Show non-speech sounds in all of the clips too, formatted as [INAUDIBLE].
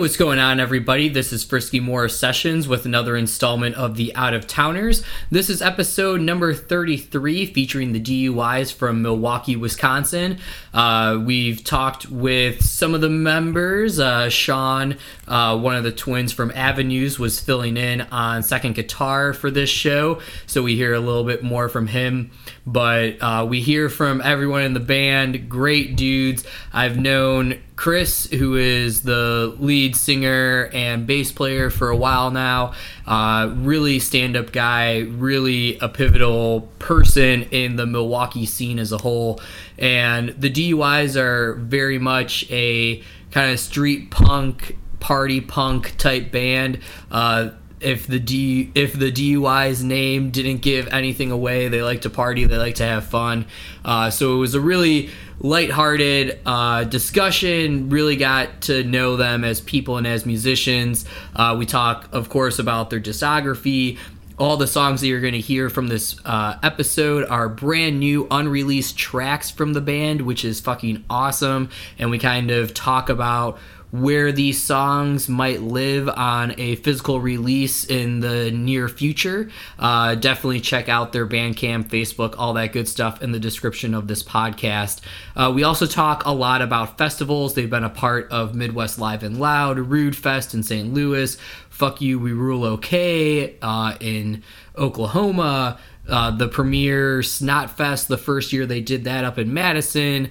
what's going on, everybody? This is Frisky Morris Sessions with another installment of the Out of Towners. This is episode number 33 featuring the DUIs from Milwaukee, Wisconsin. Uh, we've talked with some of the members. Uh, Sean, uh, one of the twins from Avenues, was filling in on second guitar for this show, so we hear a little bit more from him. But uh, we hear from everyone in the band, great dudes. I've known Chris, who is the lead singer and bass player for a while now, uh, really stand up guy, really a pivotal person in the Milwaukee scene as a whole. And the DUIs are very much a kind of street punk, party punk type band. Uh, if the D if the DUI's name didn't give anything away, they like to party, they like to have fun. Uh, so it was a really lighthearted uh, discussion. Really got to know them as people and as musicians. Uh, we talk, of course, about their discography. All the songs that you're going to hear from this uh, episode are brand new, unreleased tracks from the band, which is fucking awesome. And we kind of talk about where these songs might live on a physical release in the near future. Uh, definitely check out their Bandcamp, Facebook, all that good stuff in the description of this podcast. Uh, we also talk a lot about festivals. They've been a part of Midwest Live and Loud, Rude Fest in St. Louis, Fuck You, We Rule OK uh, in Oklahoma. Uh, the premier Snot Fest, the first year they did that up in Madison.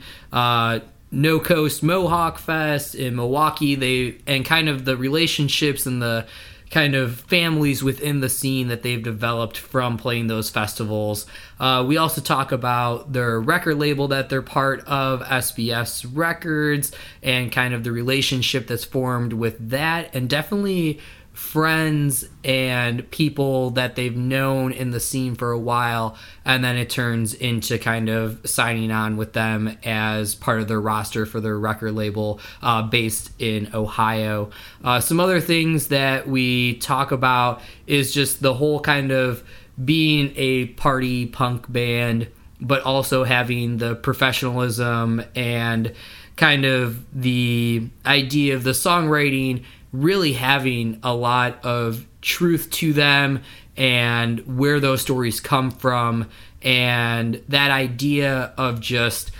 No Coast Mohawk Fest in Milwaukee. They and kind of the relationships and the kind of families within the scene that they've developed from playing those festivals. Uh, we also talk about their record label that they're part of, SBS Records, and kind of the relationship that's formed with that, and definitely friends and people that they've known in the scene for a while and then it turns into kind of signing on with them as part of their roster for their record label uh, based in ohio. Uh, some other things that we talk about is just the whole kind of being a party punk band but also having the professionalism and kind of the idea of the songwriting really having a lot of truth to them and where those stories come from and that idea of just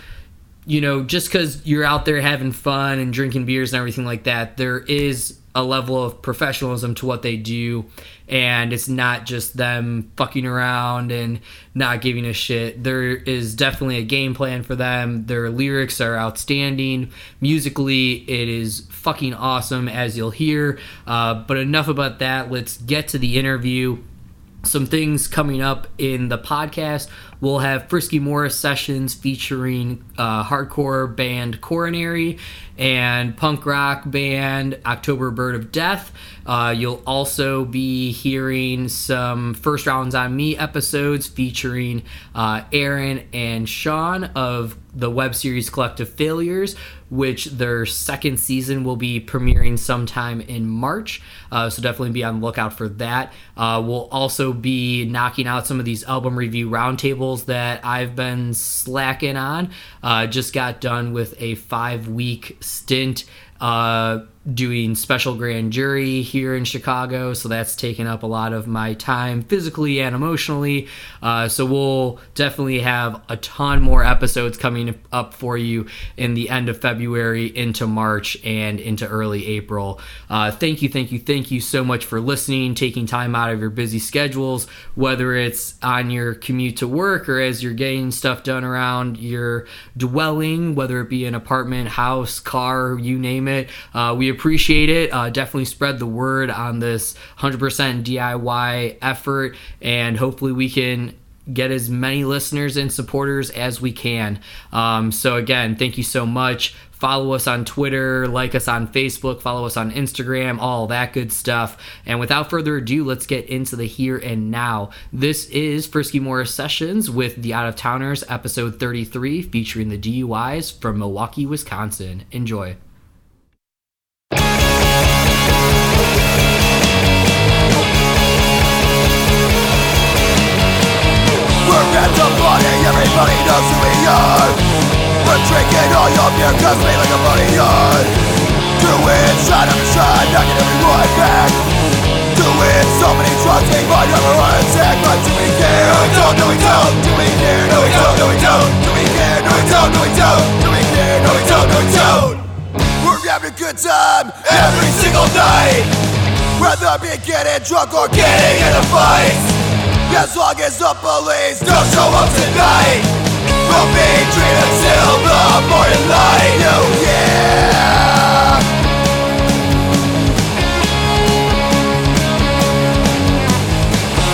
you know just because you're out there having fun and drinking beers and everything like that there is a level of professionalism to what they do. And it's not just them fucking around and not giving a shit. There is definitely a game plan for them. Their lyrics are outstanding. Musically it is fucking awesome as you'll hear. Uh, but enough about that. Let's get to the interview. Some things coming up in the podcast. We'll have Frisky Morris sessions featuring uh, hardcore band Coronary and punk rock band October Bird of Death. Uh, you'll also be hearing some First Rounds on Me episodes featuring uh, Aaron and Sean of the web series Collective Failures, which their second season will be premiering sometime in March. Uh, so definitely be on the lookout for that. Uh, we'll also be knocking out some of these album review roundtables that I've been slacking on. Uh, just got done with a five week stint uh, doing special grand jury here in Chicago, so that's taken up a lot of my time physically and emotionally. Uh, so we'll definitely have a ton more episodes coming up for you in the end of February into March and into early April. Uh, thank you, thank you, thank you so much for listening, taking time out of your busy schedules, whether it's on your commute to work or as you're getting stuff done around your dwelling, whether it be an apartment, house, car, you name it. Uh, we appreciate it. Uh, definitely spread the word on this 100% DIY effort, and hopefully we can get as many listeners and supporters as we can. Um, so, again, thank you so much. Follow us on Twitter, like us on Facebook, follow us on Instagram, all that good stuff. And without further ado, let's get into the here and now. This is Frisky Morris Sessions with the Out of Towners, episode 33, featuring the DUIs from Milwaukee, Wisconsin. Enjoy. We're at the party, everybody knows who we are We're drinking all your beer cause we like a party yard Do Doing shot after shot, knocking everyone back. Doing so many drugs, they might never attack. But do we care? No we don't, no we don't. Do we care? No we don't, no we don't. Do we care? No we don't, no we don't. Do we care? No we don't, no we don't. a good time every single night. Whether be getting drunk or getting in a fight. As long as the police don't show up tonight. We'll be drinking until the morning light. Oh yeah.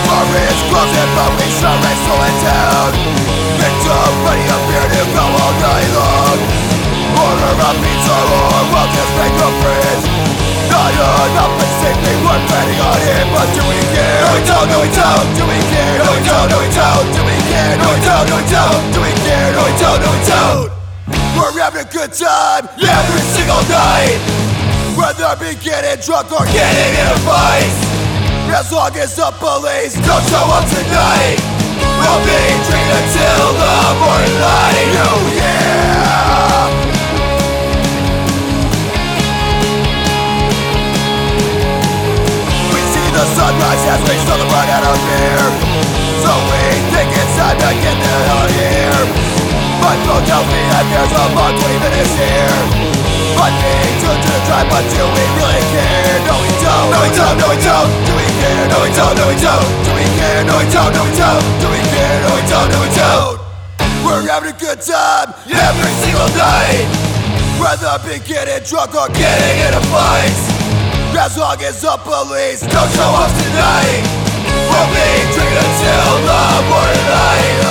Bar is closing but we sure is slowing down Victim ready up here to go all night long Order oh, a pizza or we'll just make a fridge Not enough and safely we're planning on it But do we care? No we don't, no we don't Do we care? No we don't, no we don't Do we care? No we don't, no we don't Do we care? No we don't, no we don't We're having a good time every single night Whether be getting drunk or getting in a fight as long as the police don't show up tonight We'll be drinking until the morning light Oh yeah see the sunrise as we celebrate out of here. So we it's time to get the hell out of here But Philadelphia, there's a month leaving is here But being true to the tribe, but do we really care? No we don't, no we don't, no we don't. Do we care? No we don't, no we don't. Do we care? No we don't, no we don't. Do we care? No we don't, no we don't. We're having a good time every single night. Whether be getting drunk or getting in a fight As long as the police don't show up tonight We'll be drinking until the morning light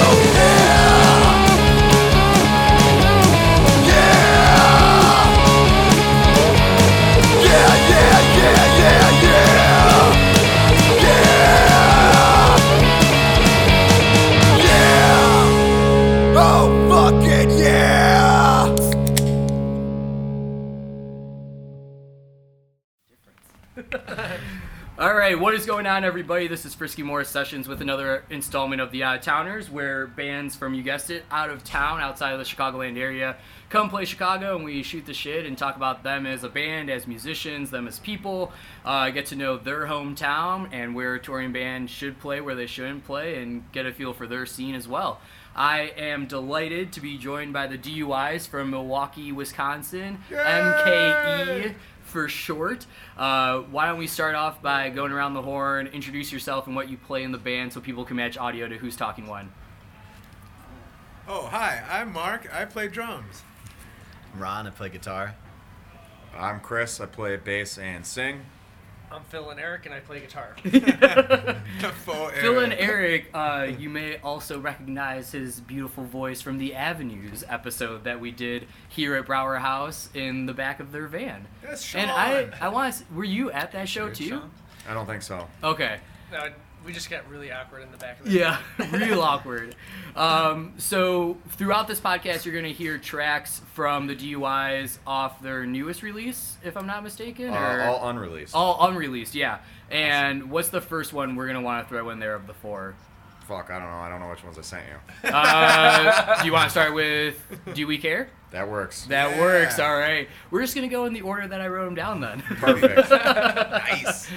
right, what is going on, everybody? This is Frisky Morris Sessions with another installment of the Out of Towners, where bands from, you guessed it, out of town, outside of the Chicagoland area, come play Chicago and we shoot the shit and talk about them as a band, as musicians, them as people, uh, get to know their hometown and where a touring band should play, where they shouldn't play, and get a feel for their scene as well. I am delighted to be joined by the DUIs from Milwaukee, Wisconsin, MKE for short. Uh, why don't we start off by going around the horn, introduce yourself and what you play in the band so people can match audio to who's talking when. Oh, hi, I'm Mark. I play drums. Ron, I play guitar. I'm Chris. I play bass and sing. I'm Phil and Eric, and I play guitar. [LAUGHS] [LAUGHS] [LAUGHS] Phil and Eric, uh, you may also recognize his beautiful voice from the Avenues episode that we did here at Brauer House in the back of their van. That's And I, I want to. Were you at that show Cheers, too? Sean. I don't think so. Okay. No, we just got really awkward in the back of the Yeah, [LAUGHS] real [LAUGHS] awkward. Um, so throughout this podcast, you're gonna hear tracks from the DUIs off their newest release, if I'm not mistaken, Uh, or all unreleased. all unreleased. Yeah. And what's the first one we're gonna want to throw in there of the four? Fuck, I don't know. I don't know which ones I sent you. [LAUGHS] Uh, do you want to start with Do We Care? That works. That Yeah. works. All right. We're just gonna go in the order that I wrote them down then. Perfect. [LAUGHS] nice.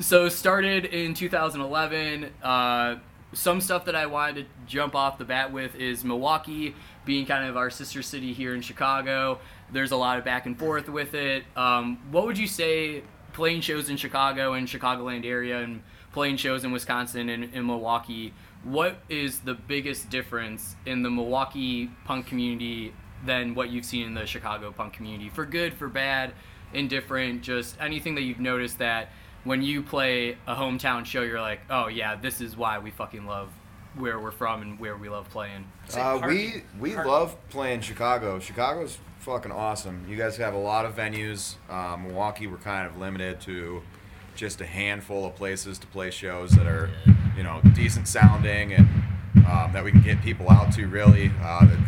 So started in 2011. Uh, some stuff that I wanted to jump off the bat with is Milwaukee being kind of our sister city here in Chicago. There's a lot of back and forth with it. Um, what would you say playing shows in Chicago and Chicagoland area and playing shows in Wisconsin and in Milwaukee? What is the biggest difference in the Milwaukee punk community than what you've seen in the Chicago punk community? For good, for bad, indifferent, just anything that you've noticed that when you play a hometown show, you're like, oh yeah, this is why we fucking love where we're from and where we love playing. Uh, we we Parking. love playing Chicago. Chicago's fucking awesome. You guys have a lot of venues. Uh, Milwaukee, we're kind of limited to just a handful of places to play shows that are, you know, decent sounding and um, that we can get people out to. Really, uh, that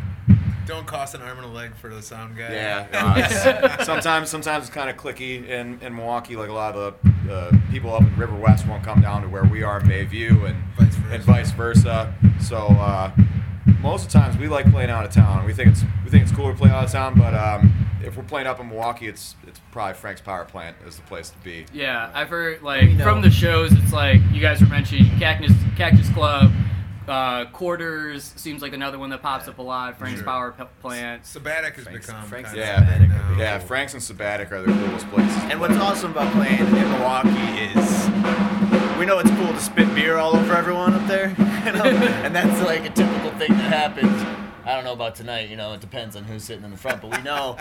Don't cost an arm and a leg for the sound guy. Yeah. [LAUGHS] uh, sometimes, sometimes it's kind of clicky in, in Milwaukee. Like a lot of the uh, people up in River West won't come down to where we are in Bayview, and Vice versa. and vice versa. So uh, most of the times we like playing out of town. We think it's we think it's cool to play out of town, but um, if we're playing up in Milwaukee, it's it's probably Frank's Power Plant is the place to be. Yeah, I've heard like know. from the shows. It's like you guys were mentioning Cactus Cactus Club, uh, Quarters seems like another one that pops up a lot. Frank's Sure. Power P- Plant. Sabbatic has Frank's- become Frank's kind Yeah. of Sabbatic now. Yeah, Frank's and Sabbatic are the coolest places. And what's awesome about playing in Milwaukee is we know it's cool to spit beer all over everyone up there, [LAUGHS] you know? and that's like a typical thing that happens. I don't know about tonight, you know, it depends on who's sitting in the front, but we know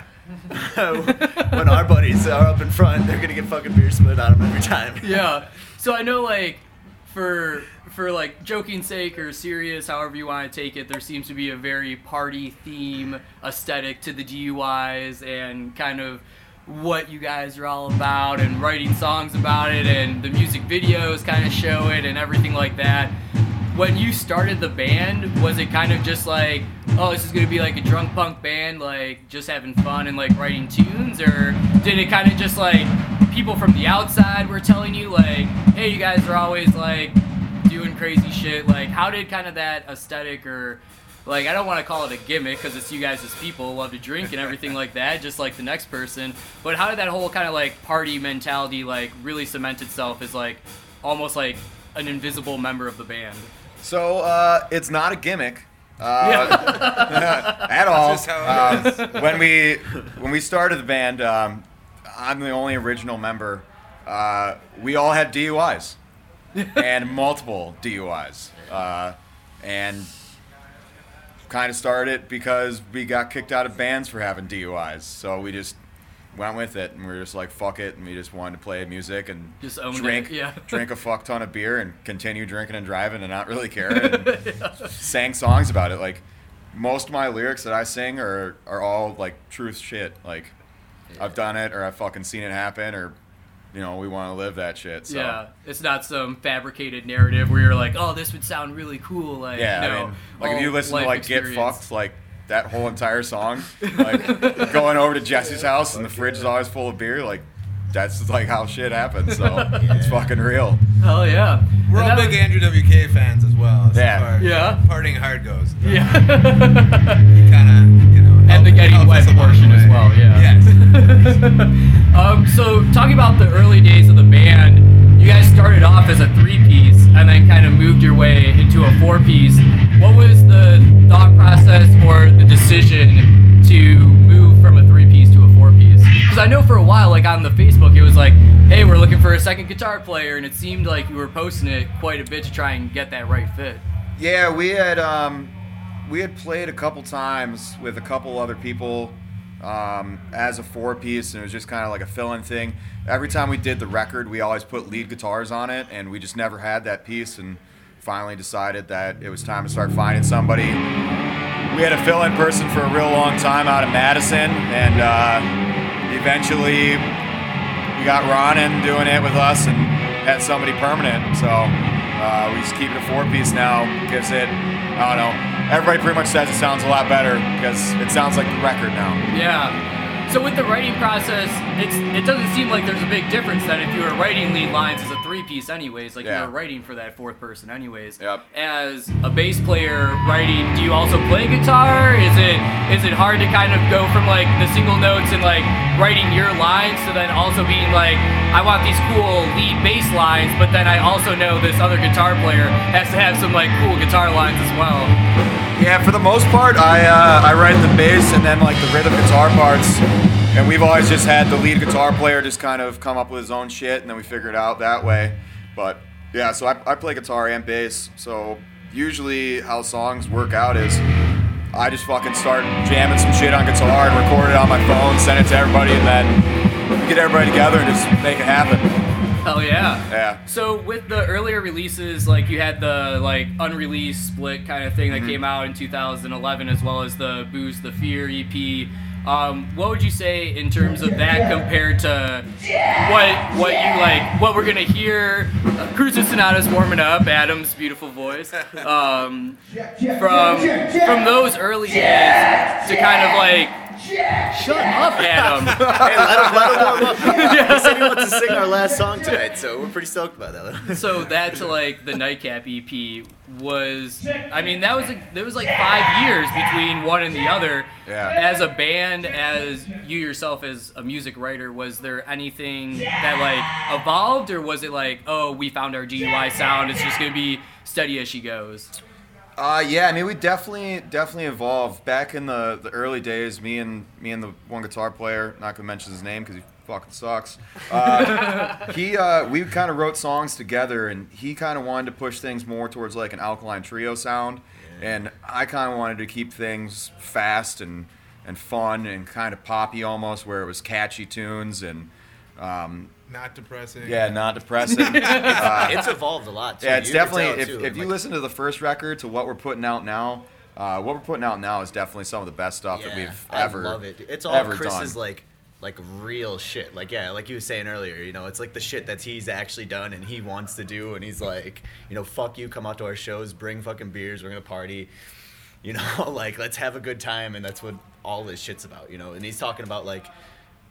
[LAUGHS] when our buddies are up in front, they're gonna get fucking beer spit on them every time. [LAUGHS] Yeah. So I know like for for like joking sake or serious, however you want to take it, there seems to be a very party theme aesthetic to the DUIs and kind of what you guys are all about and writing songs about it and the music videos kind of show it and everything like that. When you started the band, was it kind of just like, oh, this is gonna be like a drunk punk band, like just having fun and like writing tunes, or did it kind of just like people from the outside were telling you like, hey, you guys are always like doing crazy shit. Like, how did kind of that aesthetic or like I don't want to call it a gimmick because it's you guys as people love to drink and everything like that, just like the next person. But how did that whole kind of like party mentality like really cement itself as like almost like an invisible member of the band? So uh, it's not a gimmick. Uh, [LAUGHS] [LAUGHS] at all. That's just how it Um, [LAUGHS] when we when we started the band, um, I'm the only original member. Uh, we all had DUIs and multiple DUIs, uh, and kind of started it because we got kicked out of bands for having DUIs. So we just went with it, and we were just like, "Fuck it," and we just wanted to play music and Just drink, yeah. [LAUGHS] drink a fuck ton of beer, and continue drinking and driving, and not really care. [LAUGHS] And sang songs about it. Like most of my lyrics that I sing are are all like truth shit. Like I've done it, or I've fucking seen it happen, or you know, we want to live that shit. So. Yeah, it's not some fabricated narrative where you're like, oh, this would sound really cool. Like, Yeah, no, I mean, like if you listen to life like Get. Fucked, like that whole entire song, [LAUGHS] like going over to Jesse's house and the fridge is always full of beer, like that's like how shit happens. So [LAUGHS] it's fucking real. Hell yeah. We're And all that big Andrew WK fans as well. As Yeah. far as Yeah. Partying hard goes. Yeah. Kind of, you know. And the getting wet us portion the as well, yeah. Yes. [LAUGHS] um, so talking about the early days of the band, you guys started off as a three-piece and then kind of moved your way into a four-piece. What was the thought process or the decision to move from a three-piece to a four-piece? Because I know for a while, like on the Facebook, it was like, "Hey, we're looking for a second guitar player," and it seemed like you were posting it quite a bit to try and get that right fit. Yeah, we had um, we had played a couple times with a couple other people um, as a four piece, and it was just kind of like a fill-in thing. Every time we did the record, we always put lead guitars on it, and we just never had that piece. And finally decided that it was time to start finding somebody. We had a fill-in person for a real long time out of Madison, and uh, eventually we got Ronan doing it with us and had somebody permanent. So uh, we just keep it a four piece now. Gives it, I don't know. Everybody pretty much says it sounds a lot better because it sounds like the record now. Yeah. So with the writing process, it's it doesn't seem like there's a big difference that if you were writing lead lines as a three piece anyways, like Yeah. you were writing for that fourth person anyways. Yep. As a bass player writing, do you also play guitar? Is it is it hard to kind of go from like the single notes and like writing your lines to then also being like, I want these cool lead bass lines, but then I also know this other guitar player has to have some like cool guitar lines as well. Yeah, for the most part, I uh, I write the bass and then like the rhythm guitar parts, and we've always just had the lead guitar player just kind of come up with his own shit, and then we figure it out that way. But yeah, so I, I play guitar and bass. So usually how songs work out is I just fucking start jamming some shit on guitar and record it on my phone, send it to everybody, and then get everybody together and just make it happen. Hell yeah. Yeah. So with the earlier releases, like you had the like unreleased split kind of thing that came out in 2011, as well as the Booze the Fear EP. Um, what would you say in terms of that compared to what what you like? What we're gonna hear? Uh, Cruiser Sonata's warming up. Adam's beautiful voice. [LAUGHS] Um, from from those early days to kind of like Shut up, Adam. Um, [LAUGHS] hey, let him, let him warm up. He said he wants to sing our last song tonight, so we're pretty stoked about that. so that to like the Nightcap EP was, I mean, that was like, there was like five years between one and the other. Yeah. As a band, as you yourself as a music writer, was there anything that like evolved, or was it like, oh, we found our DUI sound, it's just gonna be steady as she goes? Uh, yeah, I mean, we definitely definitely evolved. Back in the, the early days, me and me and the one guitar player, not gonna mention his name because he fucking sucks. Uh, [LAUGHS] he uh, we kind of wrote songs together, and he kind of wanted to push things more towards like an alkaline trio sound, and I kind of wanted to keep things fast and and fun and kind of poppy almost, where it was catchy tunes and. Um, Not depressing. yeah, not depressing. [LAUGHS] Uh, It's evolved a lot, too. yeah, it's You definitely if, too. if you Like, listen to the first record to what we're putting out now, uh, what we're putting out now is definitely some of the best stuff that we've ever. I ever love it. It's all ever Chris's done. like like real shit. Like yeah, like you were saying earlier, you know, it's like the shit that he's actually done and he wants to do and he's like, you know, fuck you, come out to our shows, bring fucking beers, we're gonna party. You know, [LAUGHS] like let's have a good time and that's what all this shit's about, you know. And he's talking about like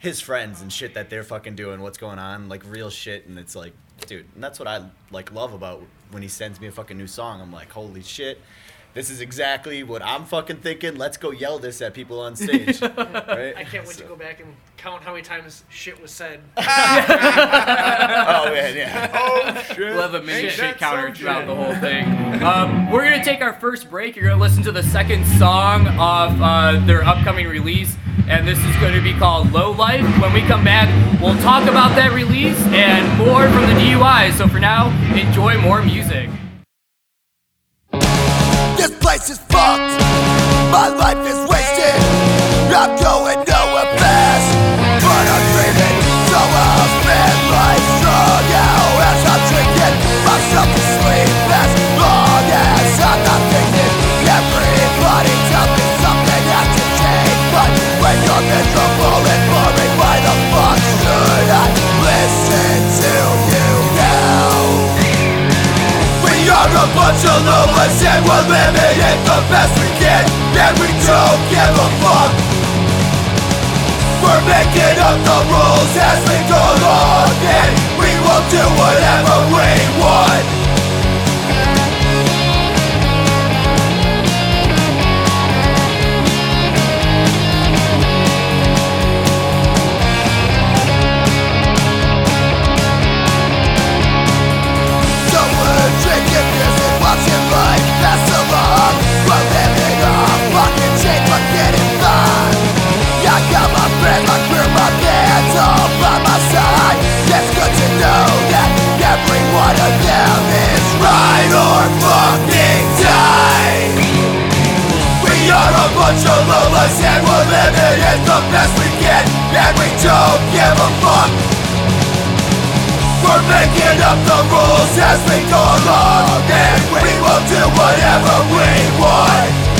his friends and shit that they're fucking doing, what's going on, like real shit and it's like, dude, and that's what I like love about when he sends me a fucking new song. I'm like, holy shit. This is exactly what I'm fucking thinking. Let's go yell this at people on stage. [LAUGHS] right? I can't wait to go back and count how many times shit was said. [LAUGHS] Oh man, yeah. [LAUGHS] Oh shit. We'll have a minute Ain't shit that counter some throughout shit? the whole thing. Um, we're gonna take our first break. You're gonna listen to the second song of uh, their upcoming release, and this is going to be called "Low Life." When we come back, we'll talk about that release and more from the DUI. So for now, enjoy more music. This place is fucked. My life is wasted. I'm going nowhere fast. But I'm dreaming. So I'll spend life a bunch of lovers and we're living it the best we can. And we don't give a fuck. We're making up the rules as we go along. And we will do whatever we want bunch of lovers and we're it the best we can And we don't give a fuck. We're making up the rules as we go along And we will do whatever we want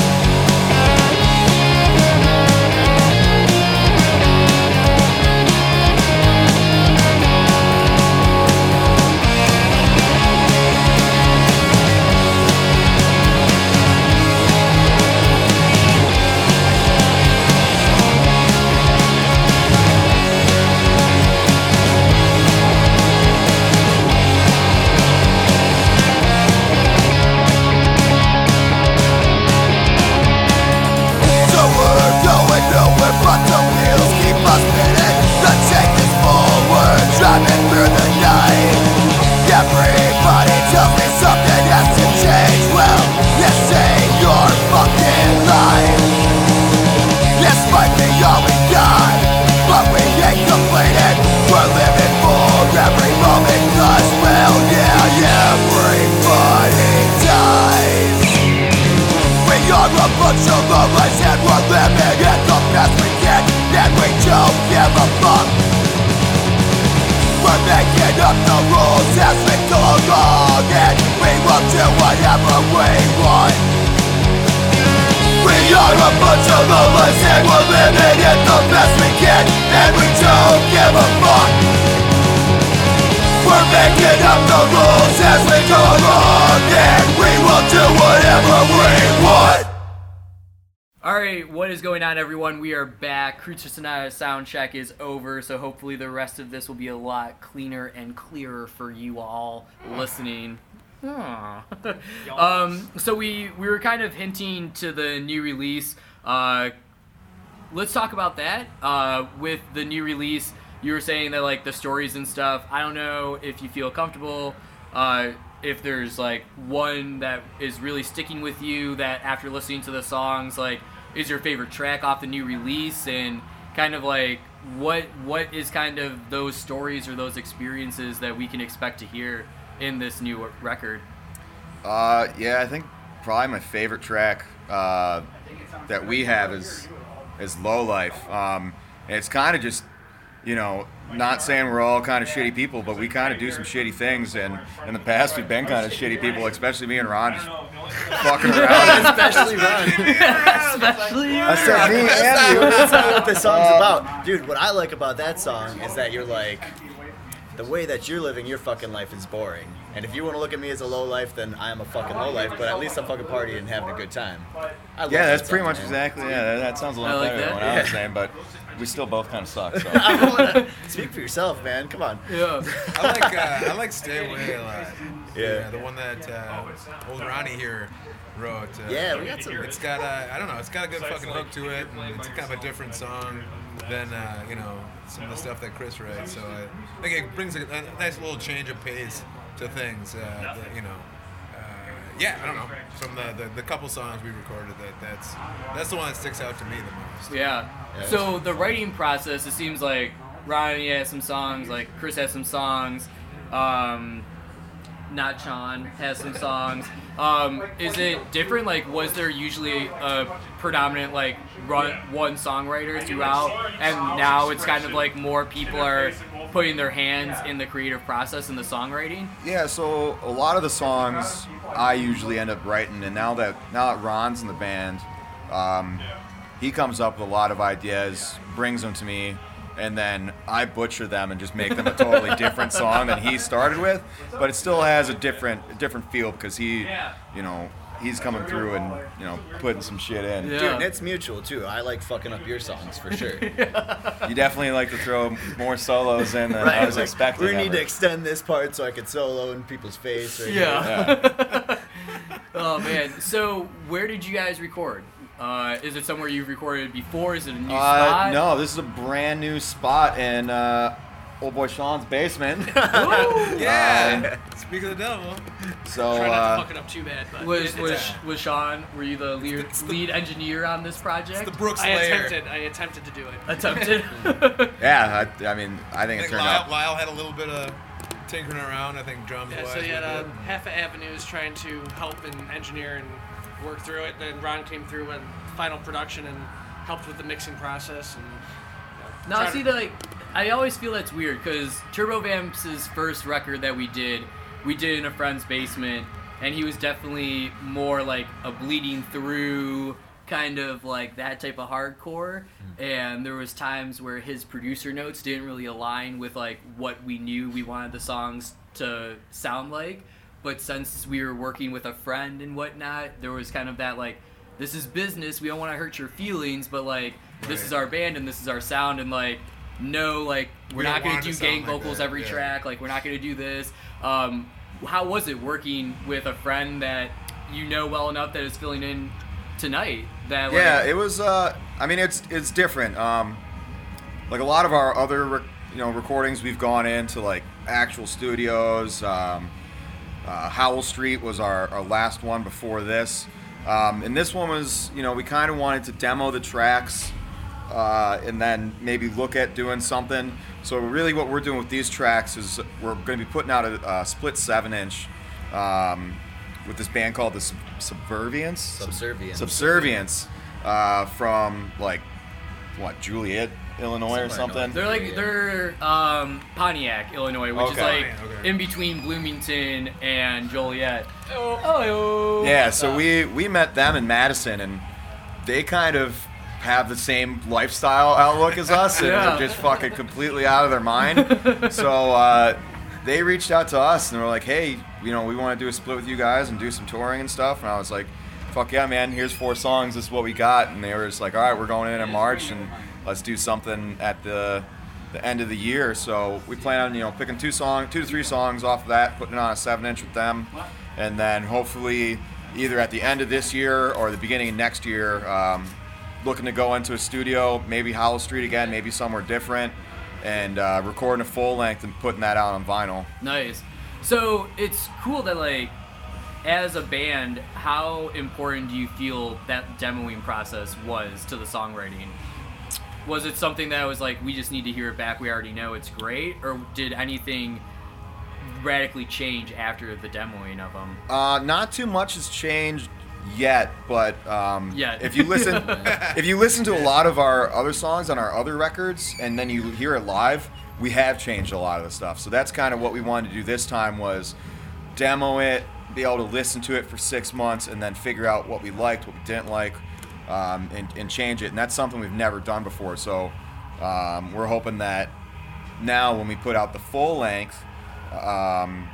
Cruiser Sonata sound check is over, so hopefully the rest of this will be a lot cleaner and clearer for you all listening. [LAUGHS] Um, so we we were kind of hinting to the new release. Uh, let's talk about that. Uh, with the new release, you were saying that like the stories and stuff. I don't know if you feel comfortable. Uh, if there's like one that is really sticking with you that after listening to the songs, like is your favorite track off the new release, and kind of like what what is kind of those stories or those experiences that we can expect to hear in this new record. Uh, yeah, I think probably my favorite track uh, that we have is is Low Life. Um, it's kind of just, you know, not saying we're all kind of shitty people, but we kind of do some shitty things. And in the past, we've been kind of shitty people, especially me and Ron, just fucking around. [LAUGHS] Especially Ron. [LAUGHS] Especially you. I said me That's and you. that's not what the song's about. Dude, what I like about that song is that you're like, the way that you're living your fucking life is boring. And if you want to look at me as a low life, then I am a fucking low life, but at least I'm fucking partying and having a good time. I love Yeah, that that's pretty much man. exactly. Yeah, that, that sounds a lot like better than that. what I was saying, but we still both kind of suck. So. [LAUGHS] I wanna- Speak for yourself, man. Come on. yeah. I like uh, I like Stay Away a lot. Yeah. the one that uh, old Ronnie here wrote. Uh, Yeah, we got some- It's got a I don't know. It's got a good fucking hook to it, and it's kind of a different song than uh, you know some of the stuff that Chris writes. So I think it brings a, a nice little change of pace to things. Uh, that, you know. Uh, yeah, I don't know. From the, the, the couple songs we recorded, that that's that's the one that sticks out to me the most. Yeah. So the writing process, it seems like Ronnie has some songs, like Chris has some songs, um, not Sean has some songs. Um, is it different? Like, was there usually a predominant like run, one songwriter throughout, and now it's kind of like more people are putting their hands in the creative process and the songwriting? Yeah, so a lot of the songs I usually end up writing, and now that now that Ron's in the band, um, he comes up with a lot of ideas, brings them to me, and then I butcher them and just make them a totally [LAUGHS] different song than he started with. But it still has a different a different feel because he, you know, he's coming through and you know putting some shit in. Yeah. Dude, and it's mutual too. I like fucking up your songs for sure. [LAUGHS] You definitely like to throw more solos in than I was like, expecting. We need ever. to extend this part so I could solo in people's face. Right Yeah. Yeah. [LAUGHS] Oh man. So where did you guys record? Uh, is it somewhere you've recorded before? Is it a new Uh, spot? no, this is a brand new spot in uh, old boy Sean's basement. [LAUGHS] [LAUGHS] Yeah. Speak of the devil. so Try not to uh, fuck it up too bad, but Was it's, was uh, was Sean? Were you the lead, the- lead engineer on this project? The Brooks I layer. attempted. I attempted to do it. Attempted. [LAUGHS] yeah, I, I mean, I I think it think turned Lyle, out. Lyle had a little bit of tinkering around. I think drums Yeah, wise. so you had we uh, did. half of Avenues trying to help and engineer and work through it. Then Ron came through with final production and helped with the mixing process. And you know, now try see, to- like, I always feel that's weird because Turbo Vamps' first record that we did, we did in a friend's basement, and he was definitely more like a bleeding through kind of like that type of hardcore hmm. and there was times where his producer notes didn't really align with like what we knew we wanted the songs to sound like but since we were working with a friend and whatnot there was kind of that like this is business we don't want to hurt your feelings but like this Right. is our band and this is our sound and like no like we're We not gonna do gang like vocals that, every yeah. track like we're not gonna do this um how was it working with a friend that you know well enough that is filling in tonight that like, Yeah, it was. Uh, I mean, it's it's different. Um, like a lot of our other, rec- you know, recordings, we've gone into like actual studios. Um, uh, Howell Street was our, our last one before this, um, and this one was, you know, we kind of wanted to demo the tracks, uh, and then maybe look at doing something. So really, what we're doing with these tracks is we're going to be putting out a, a split seven inch. Um, with this band called the Sub- Subservience. Subservience. Subservience uh, from like what Juliet, Illinois or Somewhere in something. They're like they're um, Pontiac, Illinois, which is Okay. like Okay. in between Bloomington and Joliet. Oh, oh. Yeah, so we we met them in Madison, and they kind of have the same lifestyle outlook as us, and Yeah. they're just fucking completely out of their mind. [LAUGHS] so uh, they reached out to us, and they were like, "Hey, you know, we want to do a split with you guys and do some touring and stuff." And I was like, fuck yeah, man, here's four songs, this is what we got. And they were just like, all right, we're going in in March and let's do something at the the end of the year. So we plan on, you know, picking two song, two to three songs off of that, putting it on a seven inch with them. And then hopefully either at the end of this year or the beginning of next year, um, looking to go into a studio, maybe Hollow Street again, maybe somewhere different, and uh, recording a full length and putting that out on vinyl. Nice. So it's cool that like as a band, how important do you feel that demoing process was to the songwriting? Was it something that was like we just need to hear it back, we already know it's great, or did anything radically change after the demoing of them? Uh, not too much has changed yet, but um, Yet. if you listen, [LAUGHS] if you listen to a lot of our other songs on our other records, and then you hear it live, we have changed a lot of the stuff. So that's kind of what we wanted to do this time was demo it, be able to listen to it for six months, and then figure out what we liked, what we didn't like, um, and, and change it. And that's something we've never done before. So um, we're hoping that now when we put out the full length. Um,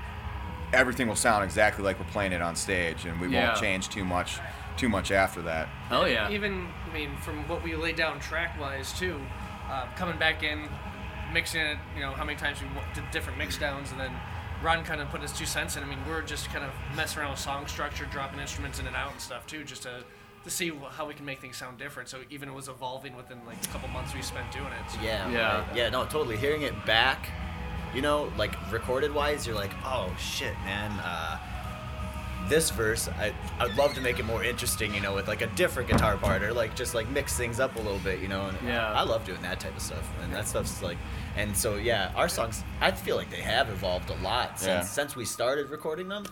everything will sound exactly like we're playing it on stage, and we Yeah. won't change too much, too much after that. Hell yeah. Even, I mean, from what we laid down track wise, too, uh, coming back in, mixing it, you know, how many times we w- did different mix downs, and then Ron kind of put his two cents in. I mean, we are just kind of messing around with song structure, dropping instruments in and out and stuff, too, just to. To see how we can make things sound different, so even it was evolving within like a couple months we spent doing it. So. Yeah. Yeah. right. Yeah. No, totally. Hearing it back, you know, like recorded wise, you're like, oh shit, man. Uh, this verse, I I'd love to make it more interesting, you know, with like a different guitar part or like just like mix things up a little bit, you know. And Yeah. I love doing that type of stuff, and that stuff's like, and so yeah, our songs, I feel like they have evolved a lot since Yeah. since we started recording them.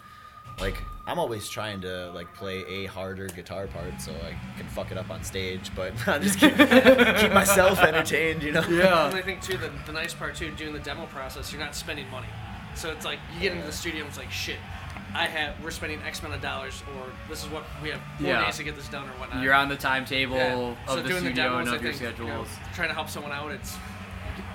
Like I'm always trying to like play a harder guitar part so I can fuck it up on stage, but [LAUGHS] I'm just keep, keep myself entertained, you know. Yeah. And I think too the, the nice part too doing the demo process, you're not spending money. So it's like you get into the studio and it's like shit. I have we're spending X amount of dollars, or this is what we have four Yeah. days to get this done, or whatnot. You're on the timetable Yeah. of so the doing studio the demos, and I of your think, you know, schedules. trying to help someone out, it's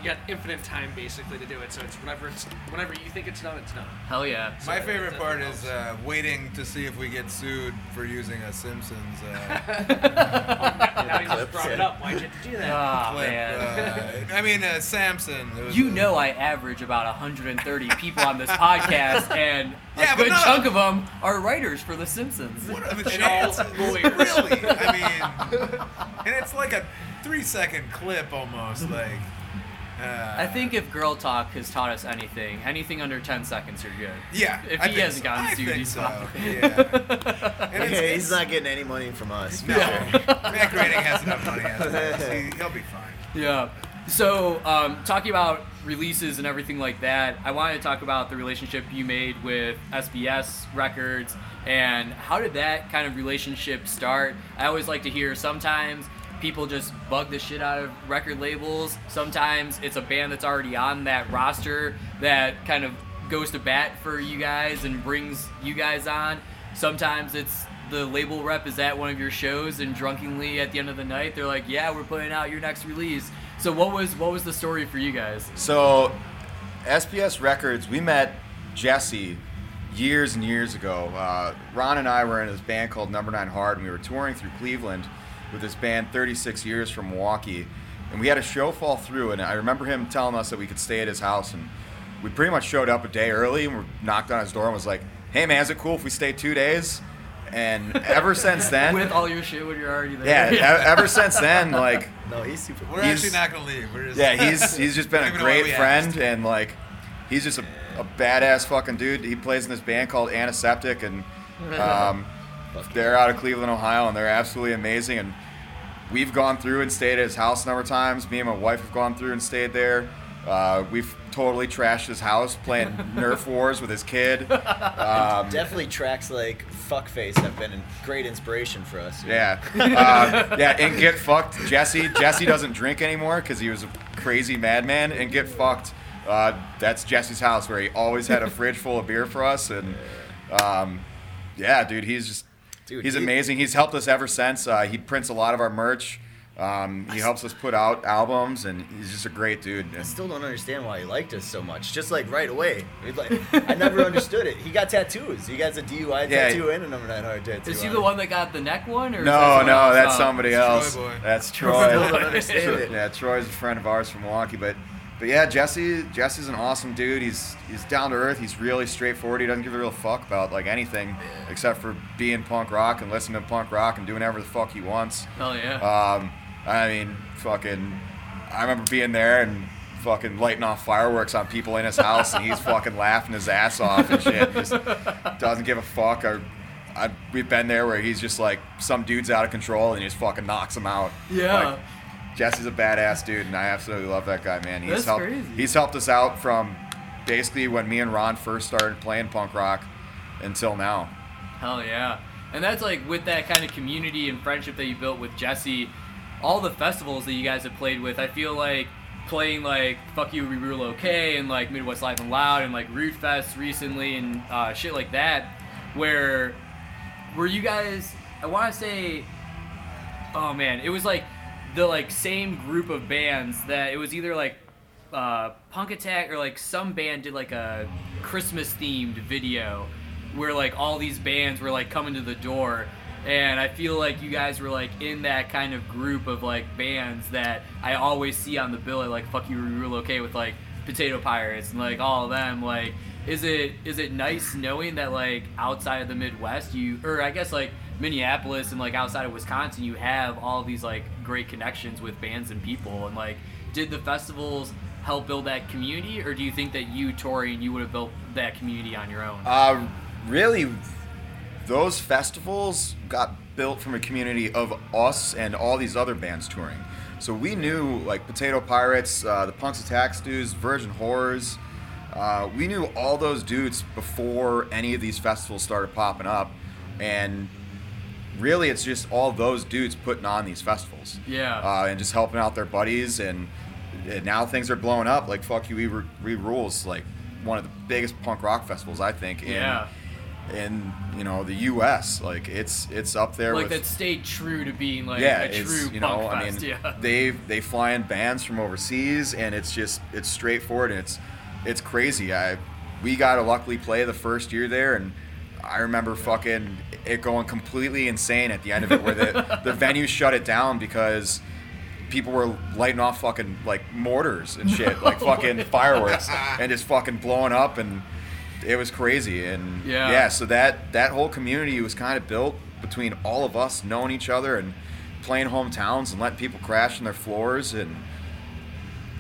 you got infinite time basically to do it. So it's whenever it's whenever you think it's done, it's done. Hell yeah. My favorite part helps. is uh, waiting to see if we get sued for using a Simpsons uh, [LAUGHS] [LAUGHS] now you just brought it up. Why'd you have to do that? Ah, clip. man. Uh, I mean, uh, Samson. You a- know I average about 130 people on this [LAUGHS] podcast, and a Yeah, but good not- chunk of them are writers for The Simpsons. What are the chances? Really? I mean, and it's like a three-second clip almost. Like, uh, I think if Girl Talk has taught us anything, anything under 10 seconds, you're good. Yeah. If I he hasn't so. gotten I sued, think he's so. Yeah. [LAUGHS] And Yeah, he's not getting any money from us. No, Mac Rating has enough money. As it is. He, he'll be fine. Yeah. So, um, talking about releases and everything like that, I wanted to talk about the relationship you made with SBS Records and how did that kind of relationship start? I always like to hear sometimes people just bug the shit out of record labels. Sometimes it's a band that's already on that roster that kind of goes to bat for you guys and brings you guys on. Sometimes it's the label rep is at one of your shows and drunkenly at the end of the night they're like, "Yeah, we're putting out your next release." So what was what was the story for you guys? So, SBS Records, we met Jesse years and years ago. Uh, Ron and I were in this band called Number Nine Hard, and we were touring through Cleveland with this band 36 years from Milwaukee. And we had a show fall through, and I remember him telling us that we could stay at his house. And we pretty much showed up a day early and we knocked on his door and was like, hey man, is it cool if we stay two days? And [LAUGHS] ever since then, With all your shit when you're already yeah, there. e- [LAUGHS] ever since then, like, No, he's super. We're He's- actually not gonna leave. We're just yeah, he's he's just been a [LAUGHS] even know why great friend asked. and like he's just a, a badass fucking dude. He plays in this band called Antiseptic and um, they're out of Cleveland, Ohio, and they're absolutely amazing. And we've gone through and stayed at his house a number of times. Me and my wife have gone through and stayed there. Uh, we've totally trashed his house playing [LAUGHS] Nerf Wars with his kid. Um, Definitely tracks like Fuckface have been a great inspiration for us. Yeah, uh, yeah, and get fucked. Jesse Jesse doesn't drink anymore because he was a crazy madman. And get fucked. Uh, that's Jesse's house where he always had a fridge full of beer for us. And um, yeah, dude, he's just Dude, he's he- amazing. He's helped us ever since. Uh, he prints a lot of our merch. Um, he helps us put out albums, and he's just a great dude. I still don't understand why he liked us so much. Just like right away, like I never understood it. He got tattoos. He got a DUI Yeah. tattoo and a number nine heart tattoo. Is he on the one that got the neck one? Or is that no, someone no, else? that's Oh. somebody Troy else. boy. That's [LAUGHS] Still don't Troy. understand it. yeah, Troy's a friend of ours from Milwaukee, but but yeah, Jesse Jesse's an awesome dude. He's he's down to earth. He's really straightforward. He doesn't give a real fuck about like anything except for being punk rock and listening to punk rock and doing whatever the fuck he wants. Hell yeah. Um, I mean, fucking, I remember being there and fucking lighting off fireworks on people in his house, and he's fucking laughing his ass off and shit. Just doesn't give a fuck. Or, I, we've been there where he's just like some dude's out of control and he just fucking knocks him out. Yeah. Like, Jesse's a badass dude, and I absolutely love that guy, man. He's That's helped. crazy. He's helped us out from basically when me and Ron first started playing punk rock until now. Hell yeah. And that's like with that kind of community and friendship that you built with Jesse, all the festivals that you guys have played with, I feel like playing like Fuck You We Rule Okay and like Midwest Live and Loud and like Root Fest recently and uh, shit like that, where were you guys I wanna say oh man, it was like the like same group of bands that it was either like uh, Punk Attack or like some band did like a Christmas themed video where like all these bands were like coming to the door. And I feel like you guys were like in that kind of group of like bands that I always see on the bill at like fuck you rule okay with like Potato Pirates and like all of them. Like is it is it nice knowing that like outside of the Midwest you or I guess like Minneapolis and like outside of Wisconsin you have all these like great connections with bands and people and like did the festivals help build that community or do you think that you touring you would have built that community on your own Uh, really, those festivals got built from a community of us and all these other bands touring. So we knew like Potato Pirates, uh, the Punks Attack Stews, Virgin Horrors. Uh, we knew all those dudes before any of these festivals started popping up, and really, it's just all those dudes putting on these festivals. Yeah. Uh, and just helping out their buddies, and, and now things are blowing up. Like fuck you, we, Re- we rules like one of the biggest punk rock festivals I think. In, Yeah. in you know the U.S. Like it's it's up there like with that stayed true to being like yeah, a it's true you punk know I fest mean yeah [LAUGHS] they they fly in bands from overseas and it's just it's straightforward and it's it's crazy. I we got to luckily play the first year there and I remember fucking it going completely insane at the end of it where the the [LAUGHS] venue shut it down because people were lighting off fucking like mortars and shit like fucking [LAUGHS] fireworks and just fucking blowing up and it was crazy and Yeah. yeah so that that whole community was kind of built between all of us knowing each other and playing hometowns and letting people crash on their floors and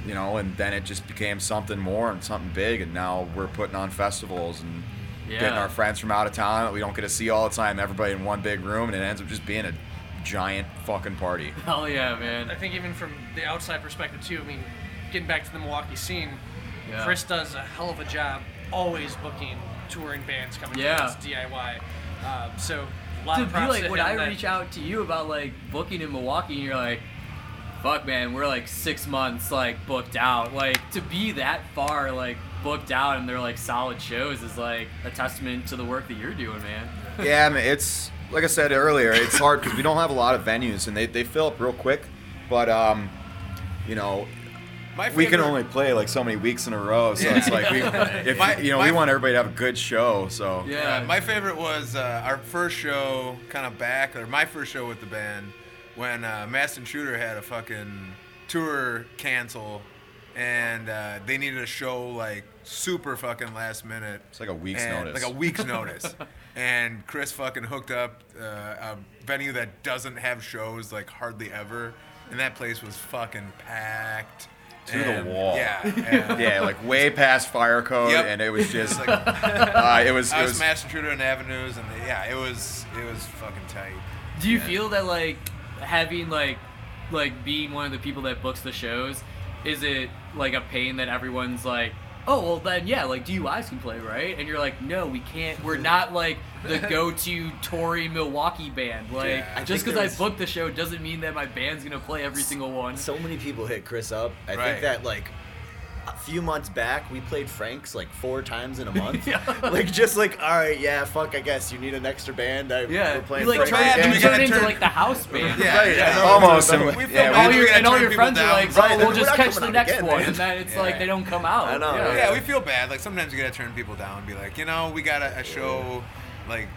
you know and then it just became something more and something big and now we're putting on festivals and getting our friends from out of town that we don't get to see all the time everybody in one big room and it ends up just being a giant fucking party [LAUGHS] hell yeah man I think even from the outside perspective too. I mean, getting back to the Milwaukee scene, Yeah. Chris does a hell of a job always booking touring bands coming Yeah. to us DIY. Um, so a lot to of be like to when I that- reach out to you about like booking in Milwaukee and you're like fuck man we're like six months like booked out like to be that far like booked out and they're like solid shows is like a testament to the work that you're doing man [LAUGHS] yeah, I mean, it's like I said earlier, it's hard because we don't have a lot of venues and they, they fill up real quick. But um, you know, My we can only play like so many weeks in a row, so Yeah. it's like we, [LAUGHS] if My- you know, my- we want everybody to have a good show. So yeah Yeah, my favorite was uh, our first show, kind of back, or my first show with the band, when uh, Mass Intruder had a fucking tour cancel, and uh, they needed a show like super fucking last minute. It's like a week's and- notice. Like a week's [LAUGHS] notice. And Chris fucking hooked up uh, a venue that doesn't have shows like hardly ever, and that place was fucking packed. To the wall. Yeah. [LAUGHS] and- yeah, like way past fire code, Yep. and it was [LAUGHS] just Like, uh, it was I it was was Mass Intruder and Avenues, and yeah, it was it was fucking tight. Do you Yeah. feel that like having like like being one of the people that books the shows, is it like a pain that everyone's like, oh well then yeah, like DUIs can play, right? And you're like, no, we can't. We're not like the [LAUGHS] go-to Tory Milwaukee band. Like Yeah. I just because I booked the show doesn't mean that my band's gonna play every single one. So many people hit Chris up. I Right. think that like a few months back, we played Frank's like four times in a [LAUGHS] month. yeah. Like just like, all right, yeah, fuck. I guess you need an extra band. I, Yeah, we're playing you like Frank's try band, to you we turn into turn- like the house band. Yeah, Right, yeah. I know. Almost. We and- feel yeah, bad. all your and all your people friends are down. like, Right, oh, we'll just catch the next again, one, man. and then it's like they don't come out. I know, Yeah. Yeah, we feel bad. Like sometimes you gotta turn people down and be like, you know, we got a, a show like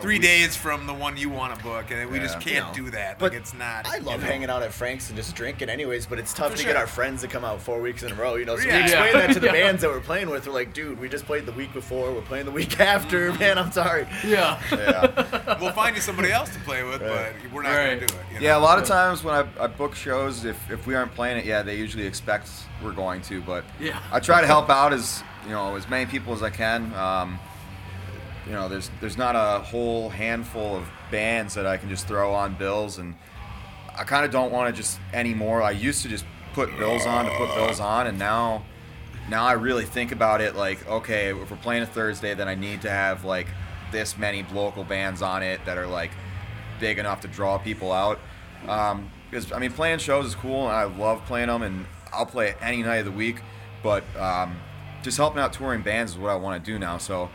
three days from the one you want to book, and we just can't You know, do that. but Like it's not. I love you know. hanging out at Frank's and just drinking, anyways. But it's tough For to sure. get our friends to come out four weeks in a row. You know, so Yeah. we explain Yeah. that to the [LAUGHS] Yeah. bands that we're playing with. We're like, dude, we just played the week before. We're playing the week [LAUGHS] after. Man, I'm sorry. Yeah. yeah. [LAUGHS] We'll find you somebody else to play with, Right. but we're not Right. gonna do it. you Yeah, a know? lot of times when I, I book shows, if, if we aren't playing it, yeah, they usually expect we're going to. But Yeah. I try to help out as you know as many people as I can. Um, you know, there's there's not a whole handful of bands that I can just throw on bills, and I kind of don't want to just anymore. I used to just put bills on to put bills on, and now now I really think about it like, okay, if we're playing a Thursday, then I need to have like this many local bands on it that are like big enough to draw people out. Um, because I mean, playing shows is cool, and I love playing them, and I'll play any night of the week. But um, just helping out touring bands is what I want to do now. So,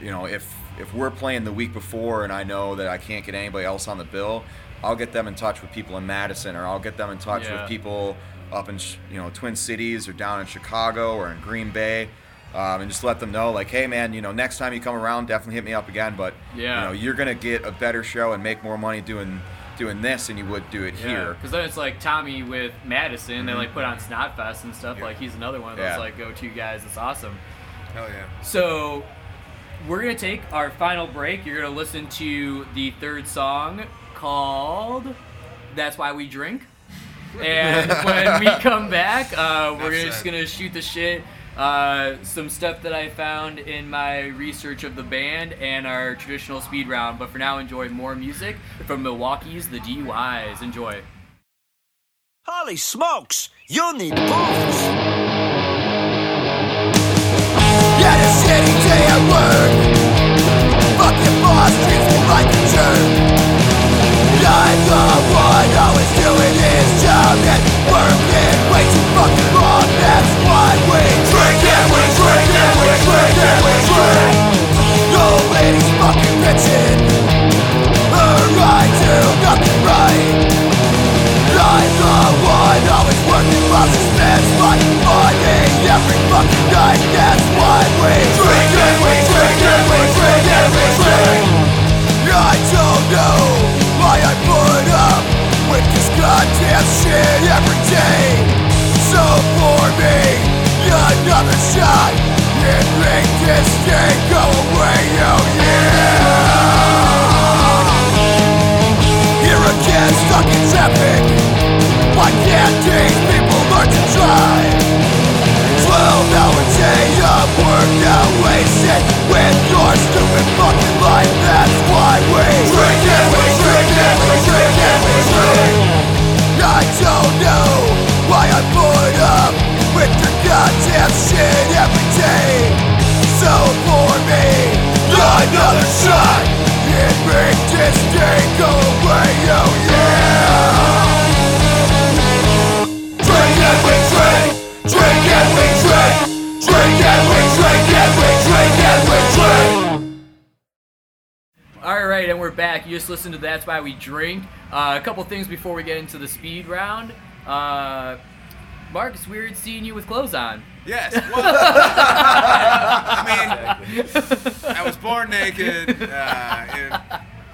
you know, if if we're playing the week before, and I know that I can't get anybody else on the bill, I'll get them in touch with people in Madison, or I'll get them in touch Yeah. with people up in you know Twin Cities, or down in Chicago, or in Green Bay. Um, and just let them know, like, hey, man, you know, next time you come around, definitely hit me up again. But Yeah. you know, you're gonna get a better show and make more money doing doing this than you would do it here. Because then it's like Tommy with Madison. They like put on Snotfest and stuff. Like he's another one of those Yeah. like go-to guys. It's awesome. Hell yeah. So we're gonna take our final break. You're gonna listen to the third song called "That's Why We Drink." And [LAUGHS] when we come back, uh, we're Enough just said. gonna shoot the shit. Uh, some stuff that I found in my research of the band and our traditional speed round. But for now, enjoy more music from Milwaukee's The DUIs. Enjoy. Holy smokes! You'll need boots! Day at work. Fuck your boss, like a jerk. I'm the one always doing his job And working way too fucking long. That's why we drink and we drink and we drink and we drink. Fucking every fucking night. That's why we drink and we drink and we drink and we drink. I don't know why I put up with this goddamn shit every day. So for me, another shot and make this day go away. Oh yeah. Here again, stuck in can't these just listened to That's Why We Drink. Uh, a couple things before we get into the speed round. Uh, Mark, it's weird seeing you with clothes on. Yes. [LAUGHS] Well, I mean, I was born naked. Uh,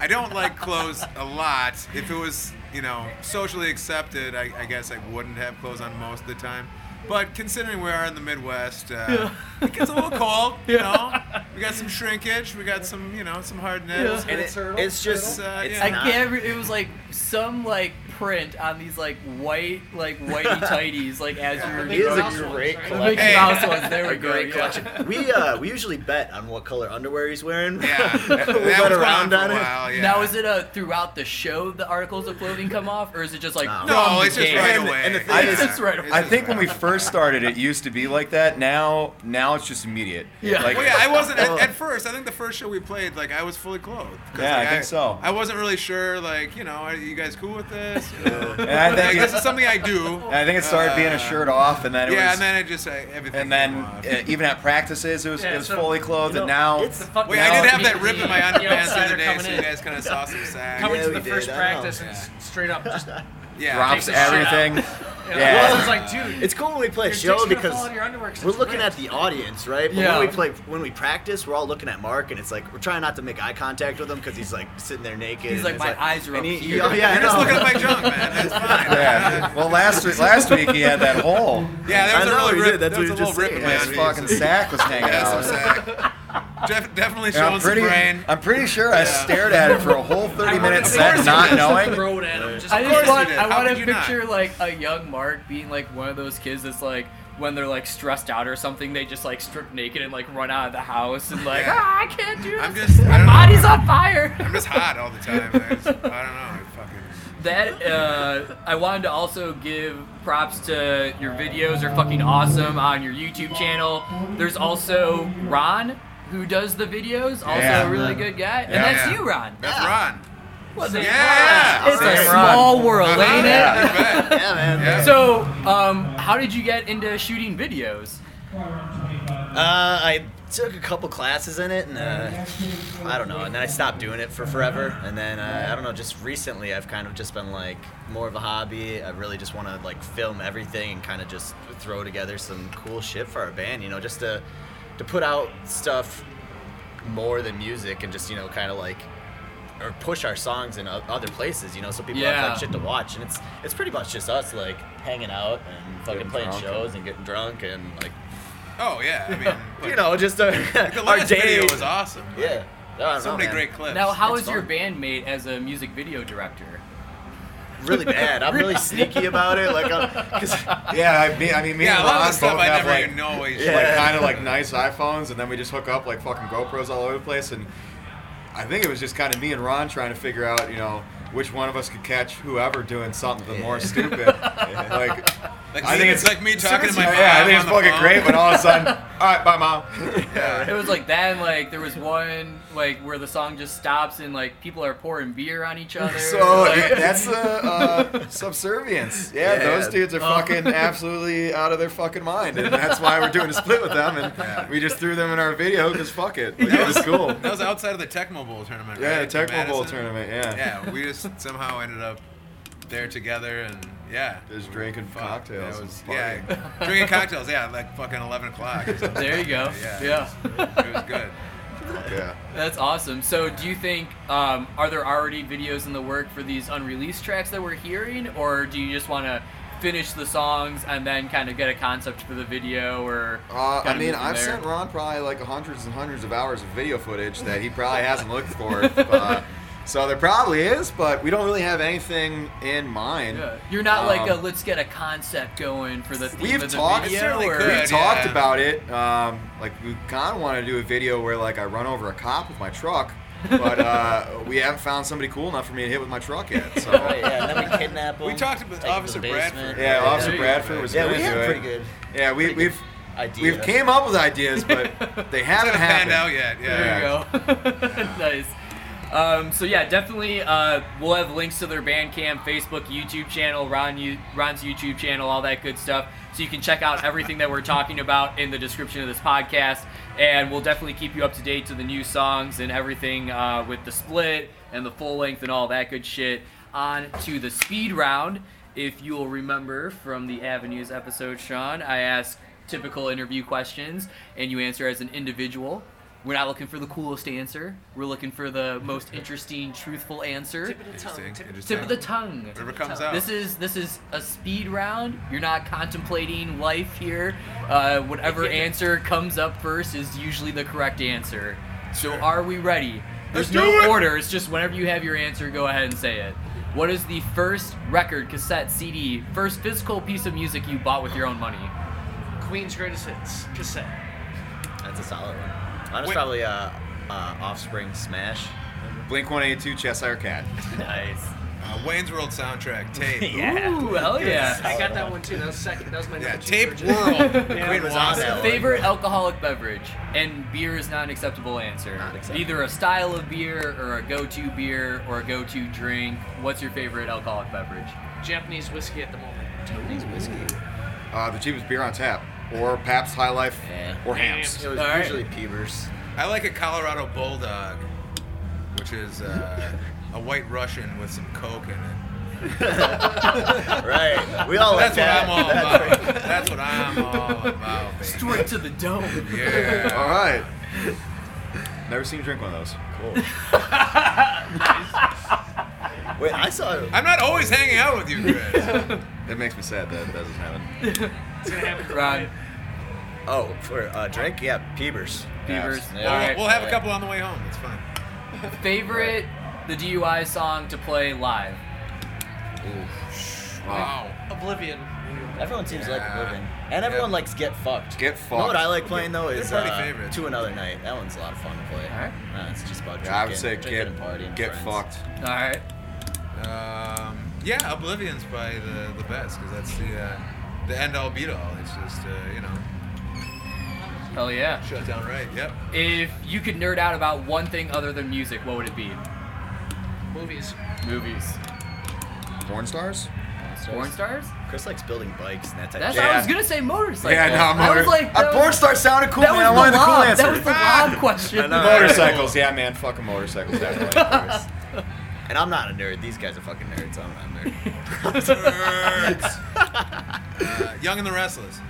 I don't like clothes a lot. If it was, you know, socially accepted, I, I guess I wouldn't have clothes on most of the time. But considering we are in the Midwest, uh, it gets a little cold. [LAUGHS] You know, we got some shrinkage. We got some, you know, some hard knits. And it, it's just, Uh, it's yeah. I can't. Re- it was like some like print on these like white like whitey tighties like as you were. It is Mouse a great right? Collection. Mickey Hey. Mouse ones. There [LAUGHS] we a go. great yeah. collection. We uh we usually bet on what color underwear he's wearing. Yeah, [LAUGHS] that, that we was bet around on on it. while. Yeah. Now is it a throughout the show the articles of clothing come off, or is it just like No. No, it's just game? right And- away. and the thing I is- It's right It's I think when we first started, it used to be like that. Now, now it's just immediate. Yeah. Like, Well, yeah, I wasn't at, at first. I think the first show we played, like I was fully clothed. 'Cause, Yeah, I like, think so. I wasn't really sure, like you know, are you guys cool with this? Is. And I Like, think this it, is something I do. and I think it started being a shirt off, and then it was Yeah, was. and then it just uh, everything. and then uh, even at practices, it was, Yeah, it was so, fully clothed, you and know, now it's The fuck- Wait, now- I did have that rip in my the underpants the outsider other day, coming so you in. guys kind of saw some sag. Coming Yeah, to we the did, first I know. practice and s- straight up just Yeah, drops Takes the shit out. everything. [LAUGHS] you Yeah. I was like, dude, It's cool when we play a show because fall out of your underwear 'cause we're looking ripped. at the audience, right? But Yeah. when we play, when we practice, we're all looking at Mark, and it's like we're trying not to make eye contact with him because he's like sitting there naked. He's like, it's "My eyes are and up he- here." Oh, yeah, You're just looking at my junk, man. That's [LAUGHS] fine. Yeah. Well, last week, last week he had that hole. Yeah, there was I a know, really he rip. That's there was what a little just rip my His fucking sack was hanging out. Sack. Def- definitely Yeah, I'm showing some pretty. brain. I'm pretty sure I stared at it for a whole [LAUGHS] 30 minutes wanted to set, not just knowing. Throw it at him. Just I course just you want, did. I How want to could you not? picture like a young Mark being like one of those kids that's like when they're like stressed out or something, they just like strip naked and like run out of the house and like, Yeah. ah, I can't do this. I'm just. I My don't know. body's on fire. I'm just hot all the time. I, just, I don't know. I fucking. That uh, I wanted to also give props to your videos are fucking awesome on your YouTube channel. There's also Ron who does the videos, also Yeah. a really good guy, and that's yeah. you, Ron. That's Ron. Was it? Yeah. It's a Same Ron. small world, ain't it? Yeah. Yeah, man. Yeah. So, um, how did you get into shooting videos? Uh, I took a couple classes in it, and uh, I don't know, and then I stopped doing it for forever. And then uh, I don't know, just recently I've kind of just been like more of a hobby. I really just want to like film everything and kind of just throw together some cool shit for our band, you know, just to to put out stuff more than music and just you know kind of like or push our songs in other places, you know, so people Yeah. have like shit to watch. And it's it's pretty much just us like hanging out and fucking Getting playing shows and getting drunk and like Oh yeah. I mean, [LAUGHS] but you know just uh, the our last day. video was awesome. Yeah. So know, many man. great clips. Now, how It's is your band made as a music video director? Really bad. I'm really [LAUGHS] sneaky about it. Like, I'm, cause [LAUGHS] Yeah, I mean, I mean, me Yeah, a and lot of Ron stuff both I have never like, even know what you Yeah. like kind of like nice iPhones, and then we just hook up like fucking GoPros all over the place. And I think it was just kind of me and Ron trying to figure out, you know, which one of us could catch whoever doing something the more stupid. [LAUGHS] Like, Like I me- think it's it's like me talking to my yeah, I think it's on the fucking phone. great when all of a sudden, [LAUGHS] all right, bye, mom. Yeah. It was like that, and like there was one like where the song just stops and like people are pouring beer on each other. So like, that's the [LAUGHS] uh, subservience. Yeah, Yeah. those dudes are fucking absolutely out of their fucking mind, and that's why we're doing a split with them. And Yeah. we just threw them in our video because fuck it, like, it was cool. That was outside of the Tecmo Bowl tournament, Yeah, right? the in Tecmo Bowl tournament. Yeah, Yeah, we just somehow ended up there together, and yeah, just drinking Fuck, cocktails. That was yeah, drinking cocktails. Yeah, like fucking eleven o'clock. [LAUGHS] There you go. Yeah, Yeah. It was, it was good. yeah. That's awesome. So, do you think um, are there already videos in the work for these unreleased tracks that we're hearing, or do you just want to finish the songs and then kind of get a concept for the video, or? Uh, I mean, I've there? sent Ron probably like hundreds and hundreds of hours of video footage that he probably hasn't looked for. Uh, [LAUGHS] so there probably is, but we don't really have anything in mind. Yeah. You're not like a Um, let's get a concept going for the theme We've of the talked- video, certainly or could. We've Good, talked about it. Um, like we kind of want to do a video where like I run over a cop with my truck, but uh, [LAUGHS] we haven't found somebody cool enough for me to hit with my truck yet. So [LAUGHS] Right, yeah, and then we kidnap him. We talked about take him to the Officer. Bradford. yeah, Officer There you go. Bradford was Yeah, we had pretty good. Yeah, we, pretty we've idea. we've came up with ideas, but they [LAUGHS] haven't Hasn't happened. out yet. Yeah. There you go. nice. Um, so yeah, definitely. Uh, we'll have links to their Bandcamp, Facebook, YouTube channel, Ron, Ron's YouTube channel, all that good stuff. So you can check out everything that we're talking about in the description of this podcast, and we'll definitely keep you up to date to the new songs and everything uh, with the split and the full length and all that good shit. On to the speed round. If you'll remember from the Avenues episode, Sean, I asked typical interview questions, and you answer as an individual. We're not looking for the coolest answer. We're looking for the most interesting, truthful answer. Tip of the tongue. Interesting. Tip of the Interesting. Tip of the tongue. Whatever comes out. This is this is a speed round. You're not contemplating life here. Uh, whatever answer comes up first is usually the correct answer. So are we ready? There's Let's no it! order. It's just whenever you have your answer, go ahead and say it. What is the first record, cassette, CD, first physical piece of music you bought with your own money? Queen's Greatest Hits cassette. That's a solid one. Mine was Wait. probably uh, uh, Offspring Smash. Blink 182 Cheshire Cat. [LAUGHS] Nice. Uh, Wayne's World soundtrack, tape. [LAUGHS] Yeah. Ooh, hell yeah. I got that one too. That was second. That was my Yeah, number two. tape Virgin. world. [LAUGHS] Yeah, Queen was Wanda. on that Favorite alcoholic beverage, and beer is not an acceptable answer. Not acceptable. Either a style of beer, or a go-to beer, or a go-to drink. What's your favorite alcoholic beverage? Japanese whiskey at the moment. Japanese whiskey. Uh, the cheapest beer on tap, or Pabst High Life, Yeah. or Hamm's. It was All right. usually Peavers. I like a Colorado Bulldog, which is uh, a white Russian with some Coke in it. [LAUGHS] right. We all like That's what that. I'm all That's about. That's what I'm all about, baby. Straight to the dome. Yeah. All right. Never seen you drink one of those. Cool. [LAUGHS] Wait, I saw. I'm not always hanging out with you, Chris. [LAUGHS] It makes me sad that that doesn't happen. It's gonna happen Ron. tonight. Oh, for uh, drink, yeah, Peavers. Beavers. Yeah. All right. We'll have a couple on the way home. It's fine. Favorite the DUI song to play live. Wow. Oblivion. Everyone seems to like Oblivion, and everyone Yeah. likes Get Fucked. Get You know what. I like playing though is party uh. To Another Night. That one's a lot of fun to play. Alright. Nah, it's just about drinking, Yeah, I would say drinking get and partying. get friends. fucked. All right. Um, yeah, Oblivion's probably the, the best because that's the uh, the end all beat all. It's just uh, you know Hell yeah. shut down right. Yep. If you could nerd out about one thing other than music, what would it be? Movies. Movies. Porn stars? Porn stars? Chris likes building bikes and that type That's of I Yeah. was gonna say motorcycle. Yeah, no, I was like, a that porn star sounded cool, that man. was I the wanted the cool answer. That was the lob [LAUGHS] question. Know. Motorcycles, yeah, man. Fucking motorcycles. Definitely. [LAUGHS] And I'm not a nerd. These guys are fucking nerds. I'm not a nerd. Nerds. [LAUGHS] uh, Young and the Restless.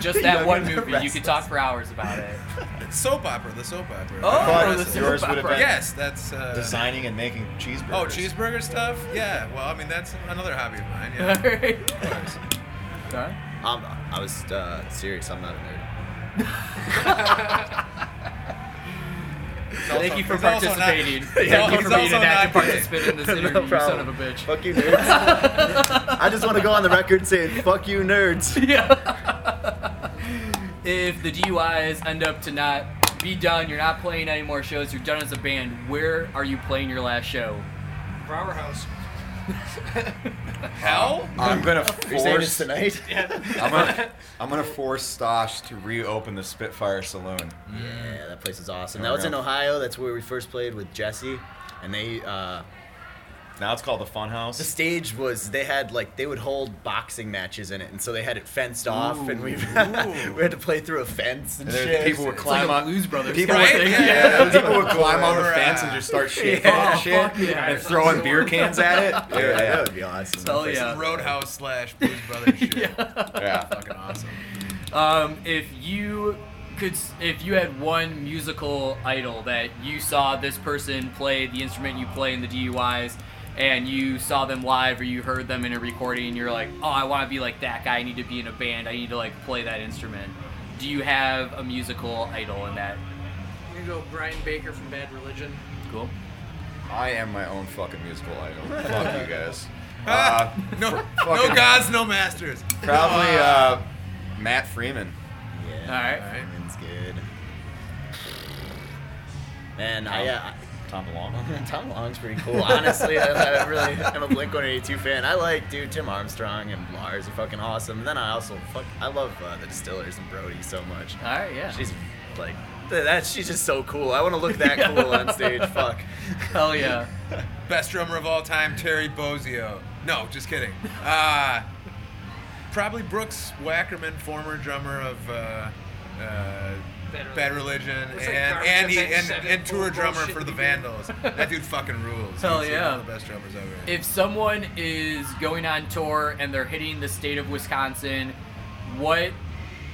Just that Young one and the movie. You could talk for hours about it. It's [LAUGHS] soap opera. The soap opera. Oh, thought the yours soap would have opera. been- Yes, that's. Uh, Designing and making cheeseburgers. Oh, cheeseburger stuff? Yeah. Well, I mean that's another hobby of mine. [LAUGHS] All Yeah. right. Of course. All right. I'm, I was uh, serious. I'm not a nerd. [LAUGHS] Thank you for He's also not- participating. Thank you also for being an not active gay. participant in this interview, you son of a bitch. Fuck you, nerds. I just want to go on the record saying fuck you, nerds. [LAUGHS] Yeah. if the DUIs end up to not be done, you're not playing any more shows, you're done as a band, where are you playing your last show? Brauer House. Hell? I'm gonna You're saying it's force. tonight? [LAUGHS] I'm gonna, I'm gonna force Stosh to reopen the Spitfire Saloon. Yeah, that place is awesome. There That we was in. Ohio. That's where we first played with Jesse. And they, uh, Now it's called the Funhouse. the stage was, they had like, they would hold boxing matches in it. And so they had it fenced off. And we, [LAUGHS] we had to play through a fence and And shit. people would It's climb like on. Blues Brothers people kind Right? thing. Yeah. Yeah, people would climb on the [LAUGHS] fence and just start shaking Yeah. and shit Fuck yeah. and throwing beer [LAUGHS] cans at it. Yeah, Yeah, that would be awesome. Hell yeah. is- Roadhouse slash Blues Brothers shit. yeah. Fucking awesome. Um, if you could, if you had one musical idol that you saw this person play the instrument you play in the DUIs, and you saw them live or you heard them in a recording, and you're like, oh, I want to be like that guy. I need to be in a band. I need to like play that instrument. Do you have a musical idol in that? I'm gonna go Brian Baker from Bad Religion. Cool. I am my own fucking musical idol. [LAUGHS] Fuck you guys. [LAUGHS] Uh, No, fr- no gods, no masters. Probably uh, Matt Freeman. Yeah. All right. Freeman's good. Man, I, uh, Tom DeLonge. [LAUGHS] Tom Long's pretty cool. Honestly, I, I really am a Blink 182 fan. I like, dude, Tim Armstrong and Lars are fucking awesome. And then I also fuck, I love uh, the Distillers and Brody so much. All right. Yeah. She's like, that. She's just so cool. I want to look that [LAUGHS] cool on stage. Fuck. Hell yeah. [LAUGHS] Best drummer of all time, Terry Bozzio. No, just kidding. Uh, probably Brooks Wackerman, former drummer of uh, uh, Bad Bad Religion, Looks like and and, he, and, and tour drummer for the. Vandals. That dude fucking rules. Hell He's yeah. One of the best drummers ever. If someone is going on tour and they're hitting the state of Wisconsin, what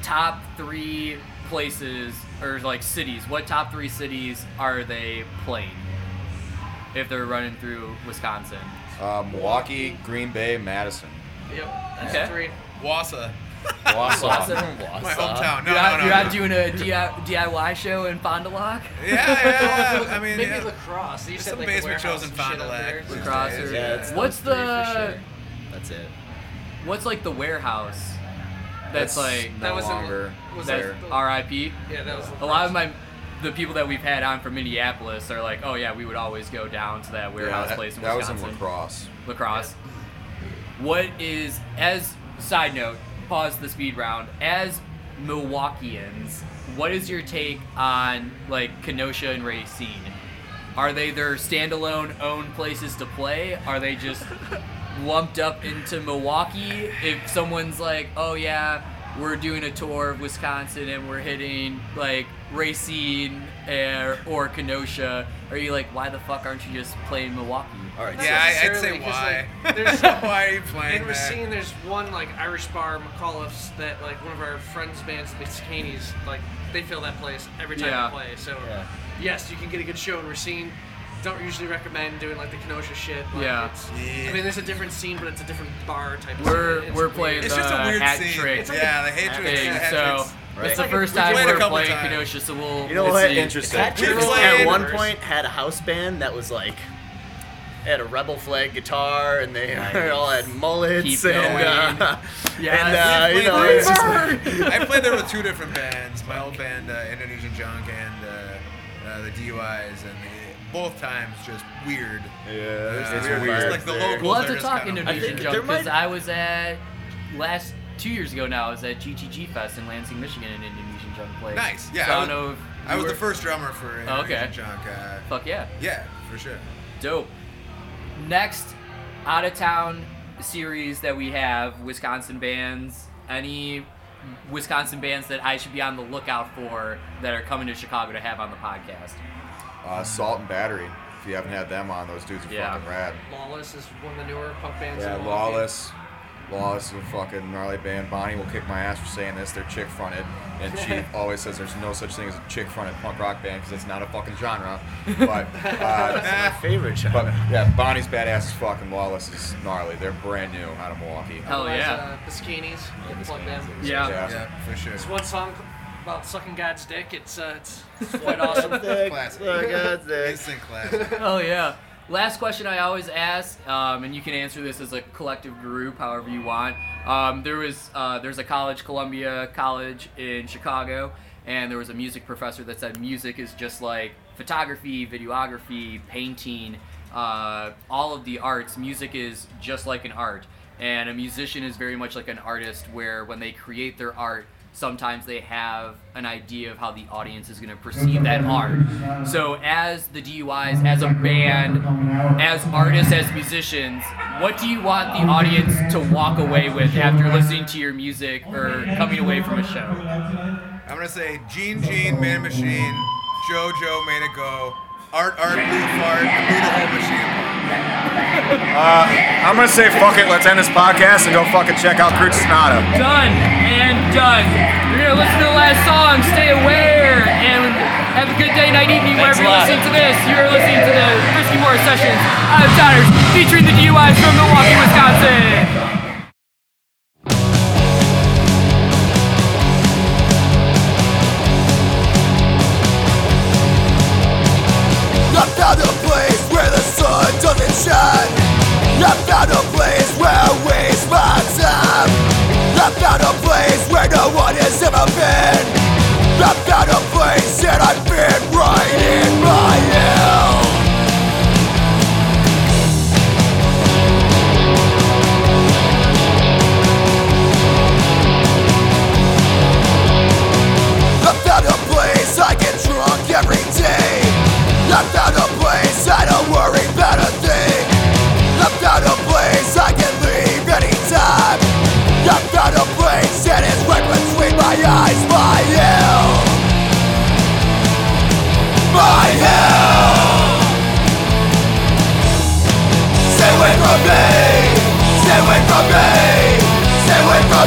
top three places or like cities? What top three cities are they playing? If they're running through Wisconsin. Uh, Milwaukee, Green Bay, Madison. Yep, that's Okay. three. Wausau, Wausau. my hometown. No, you're no, no. you're no. not doing a DIY show in Fond du Lac? Yeah, yeah. I mean, Maybe yeah. La Crosse. They used to Some like, basement shows in Fond du Lac. out there. these La Crosse days, or- Yeah, What's those three for the- sure. That's it. What's like the warehouse? That's like no That was in- longer was there. RIP. Yeah, that was A lot of my the people that we've had on from Minneapolis are like, oh yeah, we would always go down to that warehouse that, place in that was in La Crosse. lacrosse. What is as side note? Pause the speed round. As Milwaukeeans, what is your take on like Kenosha and Racine? Are they their standalone own places to play? Are they just [LAUGHS] lumped up into Milwaukee? If someone's like, oh yeah, we're doing a tour of Wisconsin and we're hitting like Racine or, or Kenosha, are you like, why the fuck aren't you just playing Milwaukee? All right. Yeah, I, I'd say why. like, there's- [LAUGHS] why are you playing In that? Racine, there's one like Irish bar, McAuliffe's, that like one of our friends' bands, the Biscaynes, like they fill that place every time Yeah. they play. So Yeah. yes, you can get a good show in Racine. Don't usually recommend doing like the Kenosha shit. Like, Yeah. It's, Yeah. I mean, there's a different scene, but it's a different bar type. We're scene. We're playing It's the just a weird hat scene. trick It's like yeah, the hatred thing. hat So tricks. it's It's the like first we time played a we're playing times. Kenosha, so we'll You know what? see. Interesting. Hat We played- at one point had a house band that was like they had a rebel flag guitar and they [LAUGHS] all had mullets Keep and uh, [LAUGHS] Yes. and uh, you know it's just [LAUGHS] I played there with two different bands. My old band, uh, Indonesian Junk, and uh, uh, the DUIs, and they, both times just weird. Yeah, Uh, it's weird. weird. Like the locals We'll have are to talk Indonesian junk because I was at last two years ago now. I was at GTG Fest in Lansing, Michigan, and Indonesian junk played. Nice. Yeah, So I, I don't was- know if I you was were- the first drummer for Indonesian Oh, okay. Junk. Uh, Fuck yeah, yeah, for sure. dope. Next, out of town series that we have Wisconsin bands. Any Wisconsin bands that I should be on the lookout for that are coming to Chicago to have on the podcast? Uh, Salt and Battery. If you haven't had them on, those dudes are Yeah. fucking rad. Lawless is one of the newer punk bands. Yeah, in Milwaukee. Lawless. Lawless is a fucking gnarly band. Bonnie will kick my ass for saying this. They're chick fronted. And she [LAUGHS] always says there's no such thing as a chick fronted punk rock band because it's not a fucking genre. But, [LAUGHS] uh, my favorite shot. but yeah, Bonnie's badass as fuck and Lawless is gnarly. They're brand new out of Milwaukee. Hell Otherwise, yeah. Uh, Biscaynes, get plugged in. Yeah. Yeah. Yeah, for sure. It's one song about sucking God's dick. It's uh, it's [LAUGHS] quite awesome. Classic. Look at this. Instant classic. Oh yeah. Last question I always ask, um, and you can answer this as a collective group, however you want. Um, there was uh, there's a college, Columbia College in Chicago, and there was a music professor that said music is just like photography, videography, painting, uh, all of the arts. Music is just like an art, and a musician is very much like an artist, where when they create their art, sometimes they have an idea of how the audience is going to perceive that art. So, as the DUIs, as a band, as artists, as musicians, what do you want the audience to walk away with after listening to your music or coming away from a show? I'm gonna say Gene Gene, Man Machine, JoJo made it go. Art Art Blue Fart, Blue the Whole Machine. Uh, I'm gonna say fuck it. Let's end this podcast and go fucking check out Crude Sonata. Done and done. You're going to listen to the last song, Stay Away, and have a good day, night, evening, Thanks wherever you're listening to this. You're listening to the Frisky Moore Sessions out of Towners featuring the DUIs from Milwaukee, Wisconsin. I found a place where the sun doesn't shine. I found a place where I waste my time. I found a place where no one has ever been. I found a place that I fit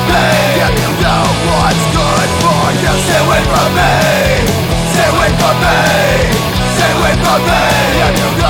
me If you know what's good for you Stay away from me Stay away from me Stay away from me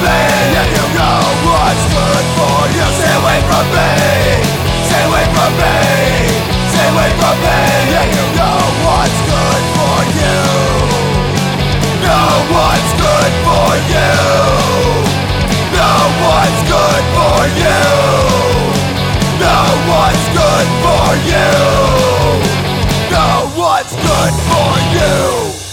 me If you know what's good for you Stay away from me Stay away from me Stay away from me If you know what's good for you Know what's good for you Know what's good for you Know what's good for you Know what's good for you